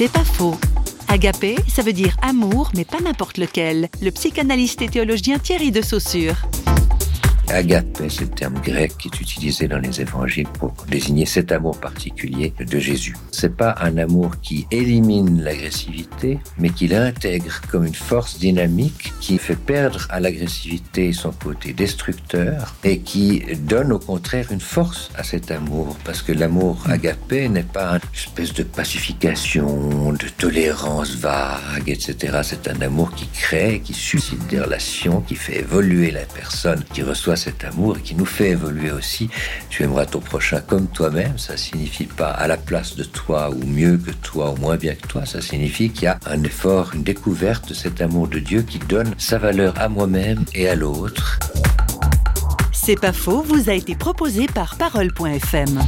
C'est pas faux. Agapé, ça veut dire amour, mais pas n'importe lequel. Le psychanalyste et théologien Thierry de Saussure. Agapé, c'est le terme grec qui est utilisé dans les évangiles pour désigner cet amour particulier de Jésus. C'est pas un amour qui élimine l'agressivité, mais qui l'intègre comme une force dynamique qui fait perdre à l'agressivité son côté destructeur et qui donne au contraire une force à cet amour. Parce que l'amour agapé n'est pas une espèce de pacification, de tolérance vague, etc. C'est un amour qui crée, qui suscite des relations, qui fait évoluer la personne qui reçoit cet amour et qui nous fait évoluer aussi. Tu aimeras ton prochain comme toi-même. Ça signifie pas à la place de toi ou mieux que toi ou moins bien que toi. Ça signifie qu'il y a un effort, une découverte de cet amour de Dieu qui donne sa valeur à moi-même et à l'autre. C'est pas faux, vous a été proposé par parole.fm.